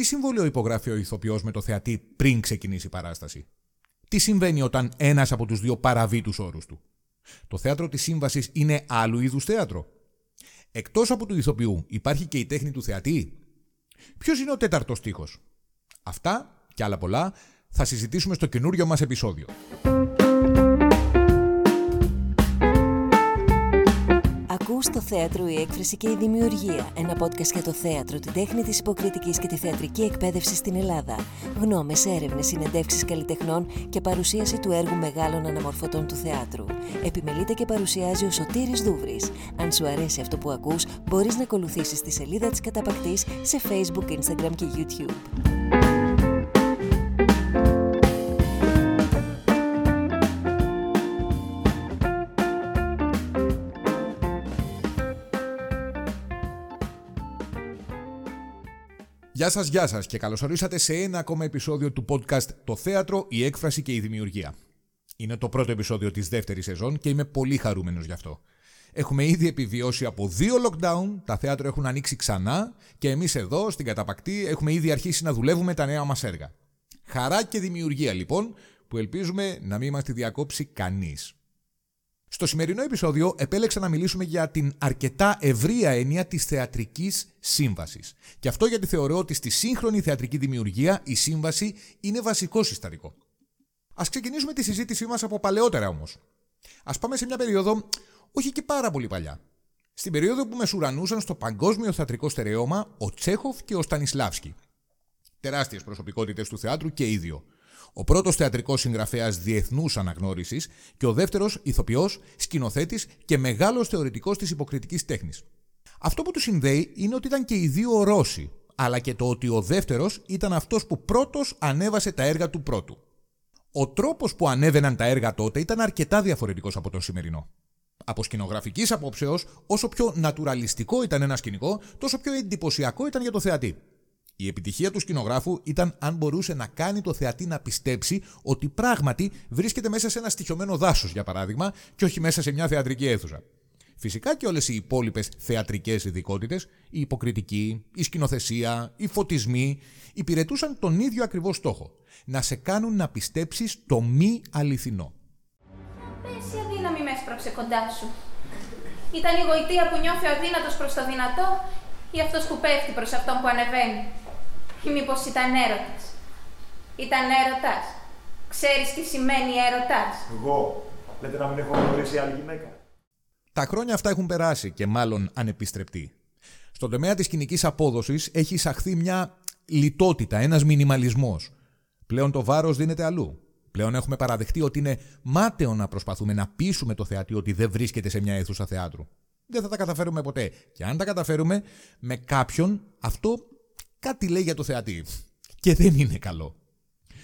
Τι συμβόλαιο υπογράφει ο ηθοποιός με το θεατή πριν ξεκινήσει η παράσταση; Τι συμβαίνει όταν ένας από τους δύο παραβεί τους όρους του; Το θέατρο της σύμβασης είναι άλλου είδους θέατρο. Εκτός από του ηθοποιού, υπάρχει και η τέχνη του θεατή. Ποιος είναι ο τέταρτος τείχος; Αυτά και άλλα πολλά θα συζητήσουμε στο καινούριο μας επεισόδιο. Στο θέατρο η έκφραση και η δημιουργία. Ένα podcast για το θέατρο, την τέχνη της υποκριτικής και τη θεατρική εκπαίδευση στην Ελλάδα. Γνώμες, έρευνες, συνεντεύξεις καλλιτεχνών και παρουσίαση του έργου μεγάλων αναμορφωτών του θεάτρου. Επιμελείται και παρουσιάζει ο Σωτήρης Δούβρης. Αν σου αρέσει αυτό που ακούς, μπορείς να ακολουθήσεις τη σελίδα της Καταπακτής σε Facebook, Instagram και YouTube. Γεια σας, γεια σας και καλώς ορίσατε σε ένα ακόμα επεισόδιο του podcast «Το θέατρο, η έκφραση και η δημιουργία». Είναι το πρώτο επεισόδιο της δεύτερης σεζόν και είμαι πολύ χαρούμενος γι' αυτό. Έχουμε ήδη επιβιώσει από δύο lockdown, τα θέατρα έχουν ανοίξει ξανά και εμείς εδώ στην Καταπακτή έχουμε ήδη αρχίσει να δουλεύουμε τα νέα μας έργα. Χαρά και δημιουργία λοιπόν που ελπίζουμε να μην μας τη διακόψει κανείς. Στο σημερινό επεισόδιο επέλεξα να μιλήσουμε για την αρκετά ευρεία έννοια της θεατρικής σύμβασης. Και αυτό γιατί θεωρώ ότι στη σύγχρονη θεατρική δημιουργία η σύμβαση είναι βασικό συστατικό. Ας ξεκινήσουμε τη συζήτησή μας από παλαιότερα όμως. Ας πάμε σε μια περίοδο όχι και πάρα πολύ παλιά. Στην περίοδο που μεσουρανούσαν στο παγκόσμιο θεατρικό στερεώμα ο Τσέχοφ και ο Στανισλάβσκι. Τεράστιες προσωπικότητες του θεάτρου και ίδιο. Ο πρώτος θεατρικός συγγραφέας διεθνούς αναγνώρισης και ο δεύτερος ηθοποιός, σκηνοθέτης και μεγάλος θεωρητικός της υποκριτικής τέχνης. Αυτό που του συνδέει είναι ότι ήταν και οι δύο Ρώσοι, αλλά και το ότι ο δεύτερος ήταν αυτός που πρώτος ανέβασε τα έργα του πρώτου. Ο τρόπος που ανέβαιναν τα έργα τότε ήταν αρκετά διαφορετικός από τον σημερινό. Από σκηνογραφικής απόψεως, όσο πιο νατουραλιστικό ήταν ένα σκηνικό, τόσο πιο εντυπωσιακό ήταν για το θεατή. Η επιτυχία του σκηνογράφου ήταν αν μπορούσε να κάνει το θεατή να πιστέψει ότι πράγματι βρίσκεται μέσα σε ένα στοιχειωμένο δάσος, για παράδειγμα, και όχι μέσα σε μια θεατρική αίθουσα. Φυσικά και όλες οι υπόλοιπες θεατρικές ειδικότητες, η υποκριτική, η σκηνοθεσία, οι φωτισμοί, υπηρετούσαν τον ίδιο ακριβώς στόχο. Να σε κάνουν να πιστέψεις το μη αληθινό. Πες η αδύναμη με έσπρωξε κοντά σου. Ήταν η γοητεία που νιώθει ο αδύνατος προς το δυνατό ή αυτός που πέφτει προς αυτόν που ανεβαίνει. Ή μήπως ήταν έρωτας. Ήταν έρωτας. Ξέρεις τι σημαίνει έρωτας; Εγώ. Λέτε να μην έχω γνωρίσει άλλη γυναίκα. Τα χρόνια αυτά έχουν περάσει και μάλλον ανεπιστρεπτεί. Στον τομέα της κοινικής απόδοσης έχει εισαχθεί μια λιτότητα, ένας μινιμαλισμός. Πλέον το βάρος δίνεται αλλού. Πλέον έχουμε παραδεχτεί ότι είναι μάταιο να προσπαθούμε να πείσουμε το θεατή ότι δεν βρίσκεται σε μια αίθουσα θεάτρου. Δεν θα τα καταφέρουμε ποτέ. Και αν τα καταφέρουμε με κάποιον, αυτό κάτι λέει για το θεατή. Και δεν είναι καλό.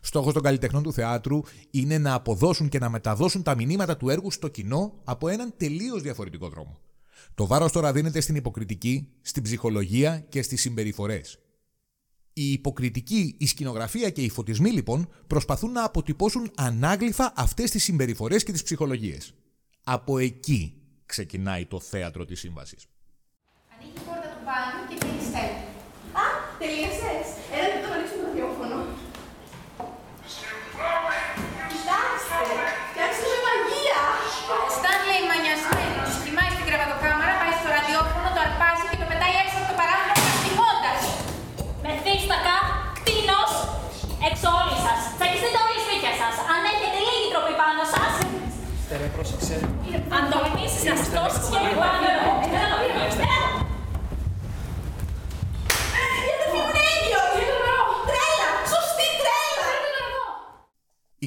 Στόχος των καλλιτεχνών του θεάτρου είναι να αποδώσουν και να μεταδώσουν τα μηνύματα του έργου στο κοινό από έναν τελείως διαφορετικό δρόμο. Το βάρος τώρα δίνεται στην υποκριτική, στην ψυχολογία και στις συμπεριφορές. Η υποκριτική, η σκηνογραφία και οι φωτισμοί λοιπόν προσπαθούν να αποτυπώσουν ανάγλυφα αυτές τις συμπεριφορές και τις ψυχολογίες. Από εκεί ξεκινάει το θέατρο της σύμβασης. Ανοίγει η πόρτα του μπάνιου και στέλνει. Te lees.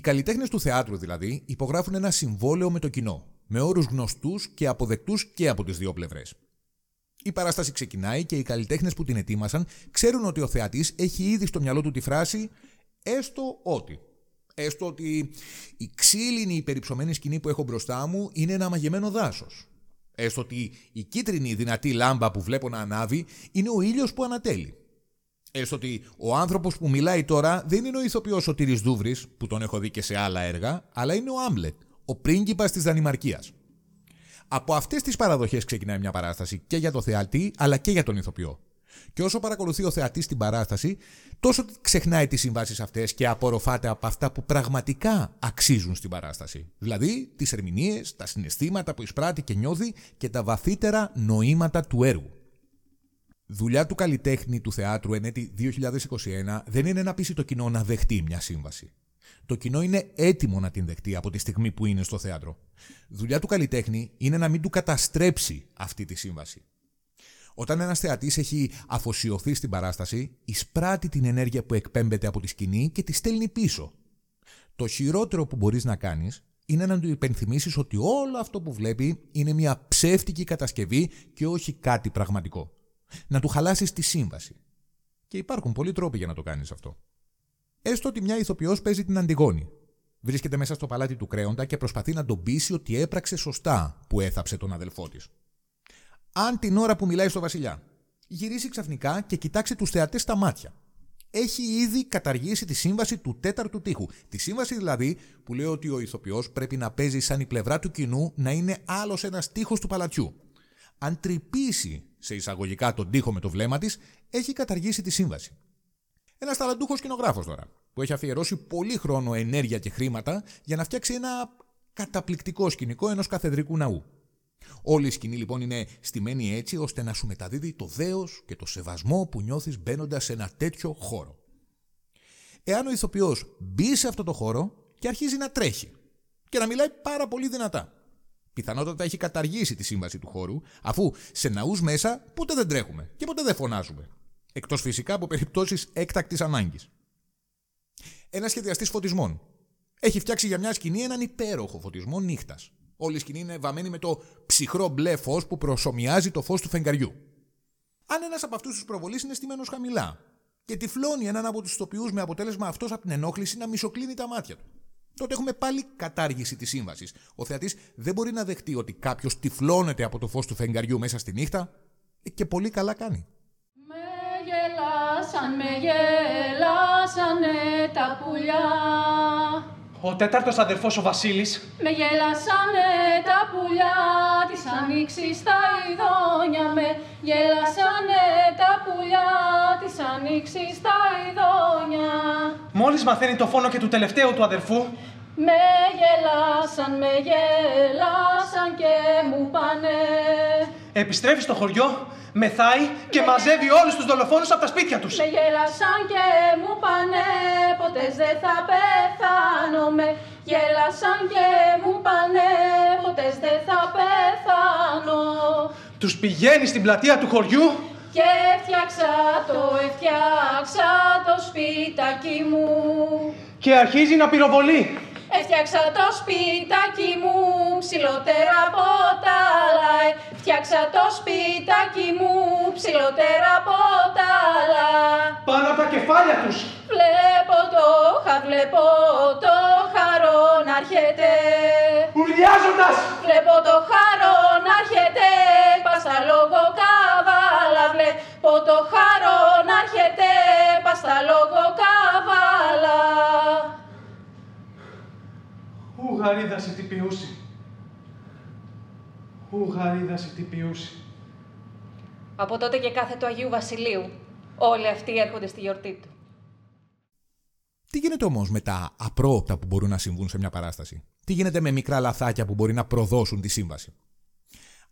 Οι καλλιτέχνες του θεάτρου δηλαδή υπογράφουν ένα συμβόλαιο με το κοινό, με όρους γνωστούς και αποδεκτούς και από τις δύο πλευρές. Η παράσταση ξεκινάει και οι καλλιτέχνες που την ετοίμασαν ξέρουν ότι ο θεατής έχει ήδη στο μυαλό του τη φράση Έστω ότι. Έστω ότι η ξύλινη υπερυψωμένη σκηνή που έχω μπροστά μου είναι ένα μαγεμένο δάσος. Έστω ότι η κίτρινη δυνατή λάμπα που βλέπω να ανάβει είναι ο ήλιος που ανατέλει. Έστω ότι ο άνθρωπος που μιλάει τώρα δεν είναι ο ηθοποιός ο Τύρις Δούβρης, που τον έχω δει και σε άλλα έργα, αλλά είναι ο Άμπλετ, ο πρίγκιπας της Δανημαρκίας. Από αυτές τις παραδοχές ξεκινάει μια παράσταση και για το θεατή, αλλά και για τον ηθοποιό. Και όσο παρακολουθεί ο θεατής την παράσταση, τόσο ξεχνάει τις συμβάσεις αυτές και απορροφάται από αυτά που πραγματικά αξίζουν στην παράσταση. Δηλαδή τις ερμηνείες, τα συναισθήματα που εισπράττει και νιώθει και τα βαθύτερα νοήματα του έργου. Δουλειά του καλλιτέχνη του θεάτρου εν έτη 2021 δεν είναι να πείσει το κοινό να δεχτεί μια σύμβαση. Το κοινό είναι έτοιμο να την δεχτεί από τη στιγμή που είναι στο θέατρο. Δουλειά του καλλιτέχνη είναι να μην του καταστρέψει αυτή τη σύμβαση. Όταν ένας θεατής έχει αφοσιωθεί στην παράσταση, εισπράττει την ενέργεια που εκπέμπεται από τη σκηνή και τη στέλνει πίσω. Το χειρότερο που μπορείς να κάνεις είναι να του υπενθυμίσεις ότι όλο αυτό που βλέπει είναι μια ψεύτικη κατασκευή και όχι κάτι πραγματικό. Να του χαλάσεις τη σύμβαση. Και υπάρχουν πολλοί τρόποι για να το κάνεις αυτό. Έστω ότι μια ηθοποιός παίζει την Αντιγόνη. Βρίσκεται μέσα στο παλάτι του Κρέοντα και προσπαθεί να τον πείσει ότι έπραξε σωστά που έθαψε τον αδελφό της. Αν την ώρα που μιλάει στο Βασιλιά γυρίσει ξαφνικά και κοιτάξει τους θεατές στα μάτια. Έχει ήδη καταργήσει τη σύμβαση του τέταρτου τείχου. Τη σύμβαση δηλαδή που λέει ότι ο ηθοποιός πρέπει να παίζει σαν η πλευρά του κοινού να είναι άλλος ένας τείχος του παλατιού. Αν τρυπήσει σε εισαγωγικά τον τείχο με το βλέμμα της, έχει καταργήσει τη σύμβαση. Ένας ταλαντούχος σκηνογράφος τώρα, που έχει αφιερώσει πολύ χρόνο, ενέργεια και χρήματα για να φτιάξει ένα καταπληκτικό σκηνικό ενός καθεδρικού ναού. Όλη η σκηνή λοιπόν είναι στημένη έτσι ώστε να σου μεταδίδει το δέος και το σεβασμό που νιώθεις μπαίνοντας σε ένα τέτοιο χώρο. Εάν ο ηθοποιός μπει σε αυτό το χώρο και αρχίζει να τρέχει και να μιλάει πάρα πολύ δυνατά, πιθανότατα έχει καταργήσει τη σύμβαση του χώρου, αφού σε ναούς μέσα ποτέ δεν τρέχουμε και ποτέ δεν φωνάζουμε. Εκτός φυσικά από περιπτώσεις έκτακτης ανάγκης. Ένα σχεδιαστής φωτισμών έχει φτιάξει για μια σκηνή έναν υπέροχο φωτισμό νύχτας. Όλη η σκηνή είναι βαμμένη με το ψυχρό μπλε φως που προσωμιάζει το φως του φεγγαριού. Αν ένας από αυτούς τους προβολείς είναι στημένος χαμηλά και τυφλώνει έναν από τους ηθοποιούς με αποτέλεσμα αυτός από την ενόχληση να μισοκλίνει τα μάτια του, τότε έχουμε πάλι κατάργηση της σύμβασης. Ο θεατής δεν μπορεί να δεχτεί ότι κάποιος τυφλώνεται από το φως του φεγγαριού μέσα στη νύχτα και πολύ καλά κάνει γελάσαν, με γελάσανε τα πουλιά. Ο τέταρτος αδερφός ο Βασίλης. Με γελάσανε τα πουλιά της ανοίξης τα ειδόνια. Με γελάσανε τα πουλιά της ανοίξης τα ειδόνια. Μόλις μαθαίνει το φόνο και του τελευταίου του αδερφού. Με γελάσαν, με γελάσαν και μου πάνε. Επιστρέφει στο χωριό μεθάει και μαζεύει όλους τους δολοφόνους από τα σπίτια τους. Με γέλασαν και μου πάνε, ποτέ δεν θα πεθάνω. Με γέλασαν και μου πάνε, ποτέ δεν θα πεθάνω. Τους πηγαίνει στην πλατεία του χωριού και έφτιαξα το, έφτιαξα το σπίτακι μου. Και αρχίζει να πυροβολεί. Έφτιαξα το σπίτακι μου ψηλότερα από τα άλλα. Φτιάξα το σπίτακι μου ψηλότερα από τα άλλα. Πάνω από τα κεφάλια τους. Βλέπω το χα, βλέπω το χαρό να έρχεται. Ουρλιάζοντας. Βλέπω το χαρό να έρχεται. Παστα λόγω καβάλα. Βλέπω το χαρό να έρχεται. Παστα λόγω καβάλα. Ου γαρίδα σε τι ποιούσει. Ου γαρίδα σε τι ποιούσει. Από τότε και κάθε του Αγίου Βασιλείου, όλοι αυτοί έρχονται στη γιορτή του. Τι γίνεται όμως με τα απρόοπτα που μπορούν να συμβούν σε μια παράσταση; Τι γίνεται με μικρά λαθάκια που μπορεί να προδώσουν τη σύμβαση;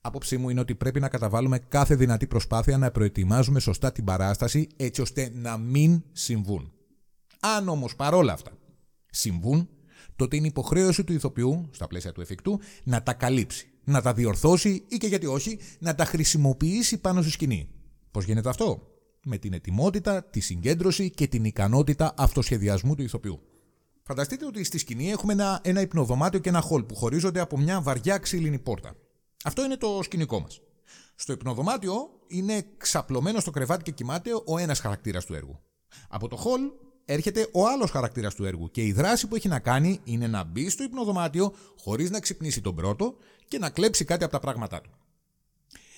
Άποψή μου είναι ότι πρέπει να καταβάλουμε κάθε δυνατή προσπάθεια να προετοιμάζουμε σωστά την παράσταση έτσι ώστε να μην συμβούν. Αν όμως παρόλα αυτά συμβούν, τότε είναι υποχρέωση του ηθοποιού, στα πλαίσια του εφικτού, να τα καλύψει, να τα διορθώσει ή και γιατί όχι, να τα χρησιμοποιήσει πάνω στη σκηνή. Πώς γίνεται αυτό; Με την ετοιμότητα, τη συγκέντρωση και την ικανότητα αυτοσχεδιασμού του ηθοποιού. Φανταστείτε ότι στη σκηνή έχουμε ένα, ένα υπνοδωμάτιο και ένα χολ που χωρίζονται από μια βαριά ξύλινη πόρτα. Αυτό είναι το σκηνικό μας. Στο υπνοδωμάτιο είναι ξαπλωμένο στο κρεβάτι και κοιμάται ο ένας χαρακτήρας του έργου. Από το χολ έρχεται ο άλλος χαρακτήρας του έργου και η δράση που έχει να κάνει είναι να μπει στο υπνοδωμάτιο χωρίς να ξυπνήσει τον πρώτο και να κλέψει κάτι από τα πράγματά του.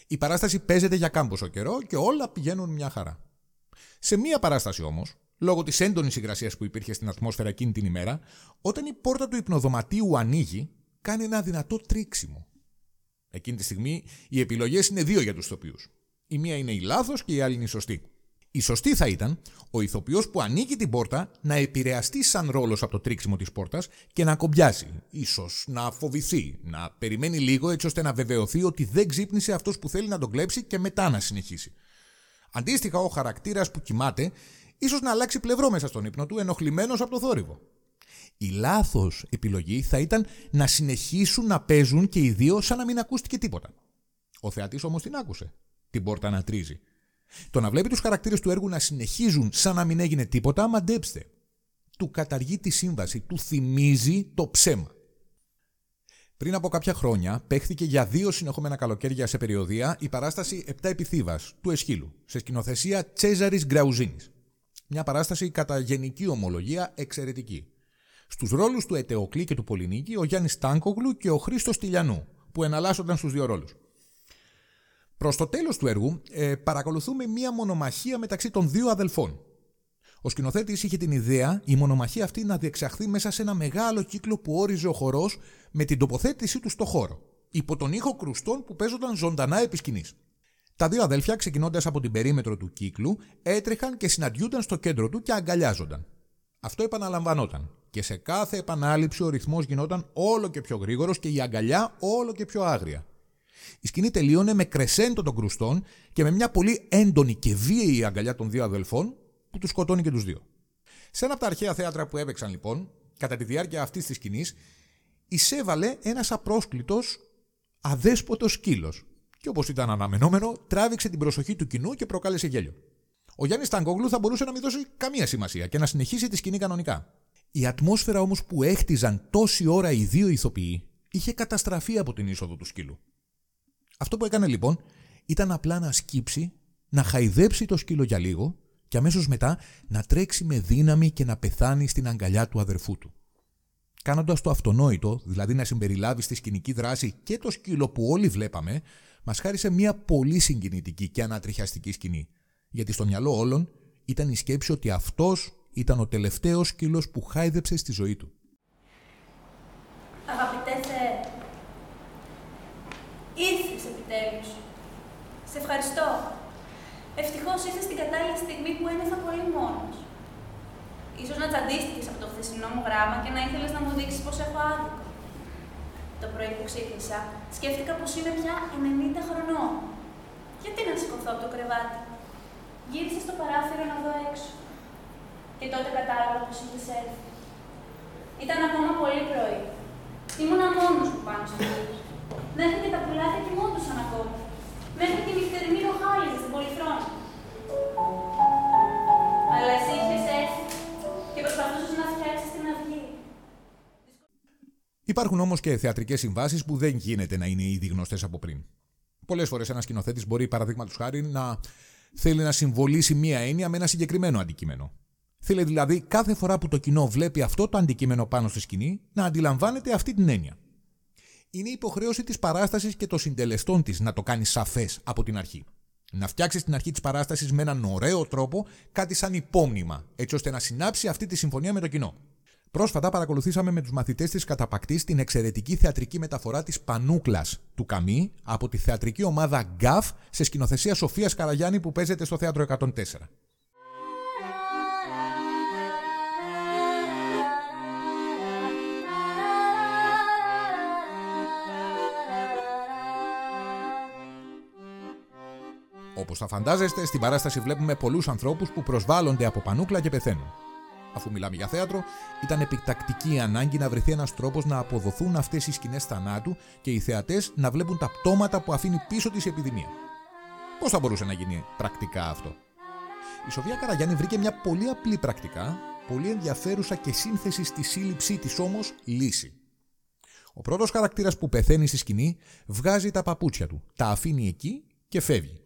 Η παράσταση παίζεται για κάμποσο καιρό και όλα πηγαίνουν μια χαρά. Σε μία παράσταση όμως, λόγω της έντονης υγρασίας που υπήρχε στην ατμόσφαιρα εκείνη την ημέρα, όταν η πόρτα του υπνοδωματίου ανοίγει, κάνει ένα δυνατό τρίξιμο. Εκείνη τη στιγμή οι επιλογές είναι δύο για τους τοπίους. Η μία είναι η λάθος και η άλλη είναι η σωστή. Η σωστή θα ήταν ο ηθοποιός που ανοίγει την πόρτα να επηρεαστεί σαν ρόλος από το τρίξιμο της πόρτας και να κομπιάσει. σω να φοβηθεί, να περιμένει λίγο έτσι ώστε να βεβαιωθεί ότι δεν ξύπνησε αυτός που θέλει να τον κλέψει και μετά να συνεχίσει. Αντίστοιχα, ο χαρακτήρας που κοιμάται ίσως να αλλάξει πλευρό μέσα στον ύπνο του, ενοχλημένος από το θόρυβο. Η λάθος επιλογή θα ήταν να συνεχίσουν να παίζουν και οι δύο σαν να μην ακούστηκε τίποτα. Ο θεατής όμως την άκουσε. Την πόρτα να τρίζει. Το να βλέπει τους χαρακτήρες του έργου να συνεχίζουν σαν να μην έγινε τίποτα, μαντέψτε. Του καταργεί τη σύμβαση, του θυμίζει το ψέμα. Πριν από κάποια χρόνια, παίχθηκε για δύο συνεχόμενα καλοκαίρια σε περιοδία η παράσταση Επτά Επιθύβας του Εσχύλου, σε σκηνοθεσία Τσέζαρης Γκραουζίνης. Μια παράσταση κατά γενική ομολογία εξαιρετική. Στους ρόλους του Ετεοκλή και του Πολυνίκη, ο Γιάννης Τάνκογλου και ο Χρήστος Τηλιανού, που εναλλάσσονταν στους δύο ρόλους. Προς το τέλος του έργου, ε, παρακολουθούμε μία μονομαχία μεταξύ των δύο αδελφών. Ο σκηνοθέτης είχε την ιδέα η μονομαχία αυτή να διεξαχθεί μέσα σε ένα μεγάλο κύκλο που όριζε ο χορός με την τοποθέτησή του στο χώρο, υπό τον ήχο κρουστών που παίζονταν ζωντανά επί σκηνής. Τα δύο αδέλφια, ξεκινώντας από την περίμετρο του κύκλου, έτρεχαν και συναντιούνταν στο κέντρο του και αγκαλιάζονταν. Αυτό επαναλαμβανόταν. Και σε κάθε επανάληψη ο ρυθμός γινόταν όλο και πιο γρήγορος και η αγκαλιά όλο και πιο άγρια. Η σκηνή τελείωνε με κρεσέντο των κρουστών και με μια πολύ έντονη και βίαιη αγκαλιά των δύο αδελφών που τους σκοτώνει και τους δύο. Σε ένα από τα αρχαία θέατρα που έπαιξαν λοιπόν, κατά τη διάρκεια αυτής της σκηνής, εισέβαλε ένας απρόσκλητος αδέσποτος σκύλος. Και όπως ήταν αναμενόμενο, τράβηξε την προσοχή του κοινού και προκάλεσε γέλιο. Ο Γιάννης Ταγκόγλου θα μπορούσε να μην δώσει καμία σημασία και να συνεχίσει τη σκηνή κανονικά. Η ατμόσφαιρα όμως που έχτιζαν τόση ώρα οι δύο ηθοποιοί είχε καταστραφεί από την είσοδο του σκύλου. Αυτό που έκανε λοιπόν ήταν απλά να σκύψει, να χαϊδέψει το σκύλο για λίγο και αμέσως μετά να τρέξει με δύναμη και να πεθάνει στην αγκαλιά του αδερφού του. Κάνοντας το αυτονόητο, δηλαδή να συμπεριλάβει στη σκηνική δράση και το σκύλο που όλοι βλέπαμε, μας χάρισε μια πολύ συγκινητική και ανατριχιαστική σκηνή. Γιατί στο μυαλό όλων ήταν η σκέψη ότι αυτός ήταν ο τελευταίος σκύλος που χάιδεψε στη ζωή του. Αγαπητέ Θεέ, ήρθες επιτέλους. Σε ευχαριστώ. Ευτυχώς ήρθε στην κατάλληλη στιγμή που ένιωθα πολύ μόνος. σω να τσαντίστηκες από το χθεσινό μου γράμμα και να ήθελες να μου δείξεις πως έχω άδικο. Το πρωί που ξύπνησα, σκέφτηκα πως είμαι πια 90 χρονών. Γιατί να σηκωθώ από το κρεβάτι; Γύρισα στο παράθυρο να δω έξω. Και τότε κατάλαβα πως είχες έρθει. Ήταν ακόμα πολύ πρωί. Ήμουνα μόνος μου πάνω στο Μέχρι και τα πουλάκια κοιμόντουσαν ακόμα. Μέχρι και η νυχτερινή ροχάλιζε στην πολυθρόνα. Αλλά εσύ είχες έρθει και προσπαθούσες να φτιάξεις την αυγή. Υπάρχουν όμως και θεατρικές συμβάσεις που δεν γίνεται να είναι ήδη γνωστές από πριν. Πολλές φορές ένας σκηνοθέτης μπορεί, παραδείγματος χάρη, να θέλει να συμβολήσει μία έννοια με ένα συγκεκριμένο αντικείμενο. Θέλει δηλαδή κάθε φορά που το κοινό βλέπει αυτό το αντικείμενο πάνω στη σκηνή να αντιλαμβάνεται αυτή την έννοια είναι η υποχρέωση της παράστασης και των συντελεστών της να το κάνει σαφές από την αρχή. Να φτιάξεις την αρχή της παράστασης με έναν ωραίο τρόπο, κάτι σαν υπόμνημα, έτσι ώστε να συνάψει αυτή τη συμφωνία με το κοινό. Πρόσφατα παρακολουθήσαμε με τους μαθητές της Καταπακτής την εξαιρετική θεατρική μεταφορά της Πανούκλας του Καμί από τη θεατρική ομάδα Γκαφ σε σκηνοθεσία Σοφίας Καραγιάννη που παίζεται στο θέατρο 104. Όπως θα φαντάζεστε, στην παράσταση βλέπουμε πολλούς ανθρώπους που προσβάλλονται από πανούκλα και πεθαίνουν. Αφού μιλάμε για θέατρο, ήταν επιτακτική η ανάγκη να βρεθεί ένας τρόπος να αποδοθούν αυτές οι σκηνές θανάτου και οι θεατές να βλέπουν τα πτώματα που αφήνει πίσω της επιδημία. Πώς θα μπορούσε να γίνει πρακτικά αυτό; Η Σοφία Καραγιάννη βρήκε μια πολύ απλή πρακτικά, πολύ ενδιαφέρουσα και σύνθεση στη σύλληψή της όμως λύση. Ο πρώτος χαρακτήρας που πεθαίνει στη σκηνή βγάζει τα παπούτσια του, τα αφήνει εκεί και φεύγει.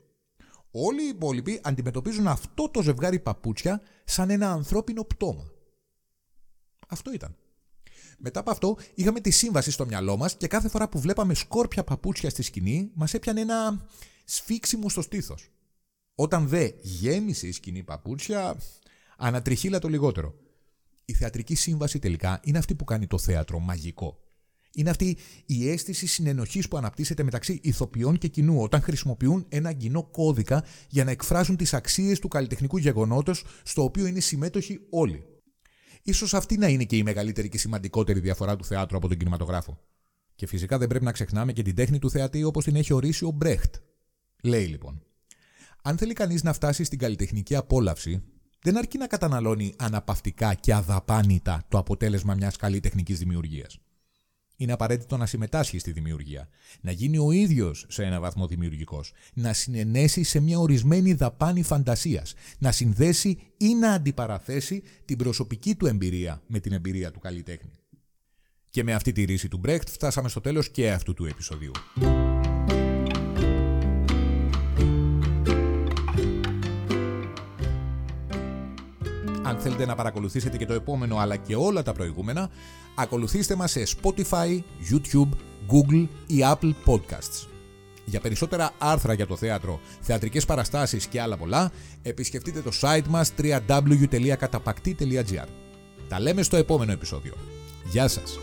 Όλοι οι υπόλοιποι αντιμετωπίζουν αυτό το ζευγάρι παπούτσια σαν ένα ανθρώπινο πτώμα. Αυτό ήταν. Μετά από αυτό είχαμε τη σύμβαση στο μυαλό μας και κάθε φορά που βλέπαμε σκόρπια παπούτσια στη σκηνή μας έπιανε ένα σφίξιμο στο στήθος. Όταν δε γέμισε η σκηνή παπούτσια, ανατριχύλα το λιγότερο. Η θεατρική σύμβαση τελικά είναι αυτή που κάνει το θέατρο μαγικό. Είναι αυτή η αίσθηση συνενοχής που αναπτύσσεται μεταξύ ηθοποιών και κοινού όταν χρησιμοποιούν ένα κοινό κώδικα για να εκφράζουν τις αξίες του καλλιτεχνικού γεγονότος στο οποίο είναι συμμέτοχοι όλοι. Ίσως αυτή να είναι και η μεγαλύτερη και σημαντικότερη διαφορά του θεάτρου από τον κινηματογράφο. Και φυσικά δεν πρέπει να ξεχνάμε και την τέχνη του θεατή όπως την έχει ορίσει ο Μπρέχτ. Λέει λοιπόν: Αν θέλει κανείς να φτάσει στην καλλιτεχνική απόλαυση, δεν αρκεί να καταναλώνει αναπαυτικά και αδαπάνητα το αποτέλεσμα μιας καλή τεχνική δημιουργίας. Είναι απαραίτητο να συμμετάσχει στη δημιουργία, να γίνει ο ίδιος σε ένα βαθμό δημιουργικός, να συνενέσει σε μια ορισμένη δαπάνη φαντασίας, να συνδέσει ή να αντιπαραθέσει την προσωπική του εμπειρία με την εμπειρία του καλλιτέχνη. Και με αυτή τη ρίση του Μπρέχτ φτάσαμε στο τέλος και αυτού του επεισοδίου. Αν θέλετε να παρακολουθήσετε και το επόμενο αλλά και όλα τα προηγούμενα, ακολουθήστε μας σε Spotify, YouTube, Google ή Apple Podcasts. Για περισσότερα άρθρα για το θέατρο, θεατρικές παραστάσεις και άλλα πολλά, επισκεφτείτε το site μας www.katapakti.gr. Τα λέμε στο επόμενο επεισόδιο. Γεια σας!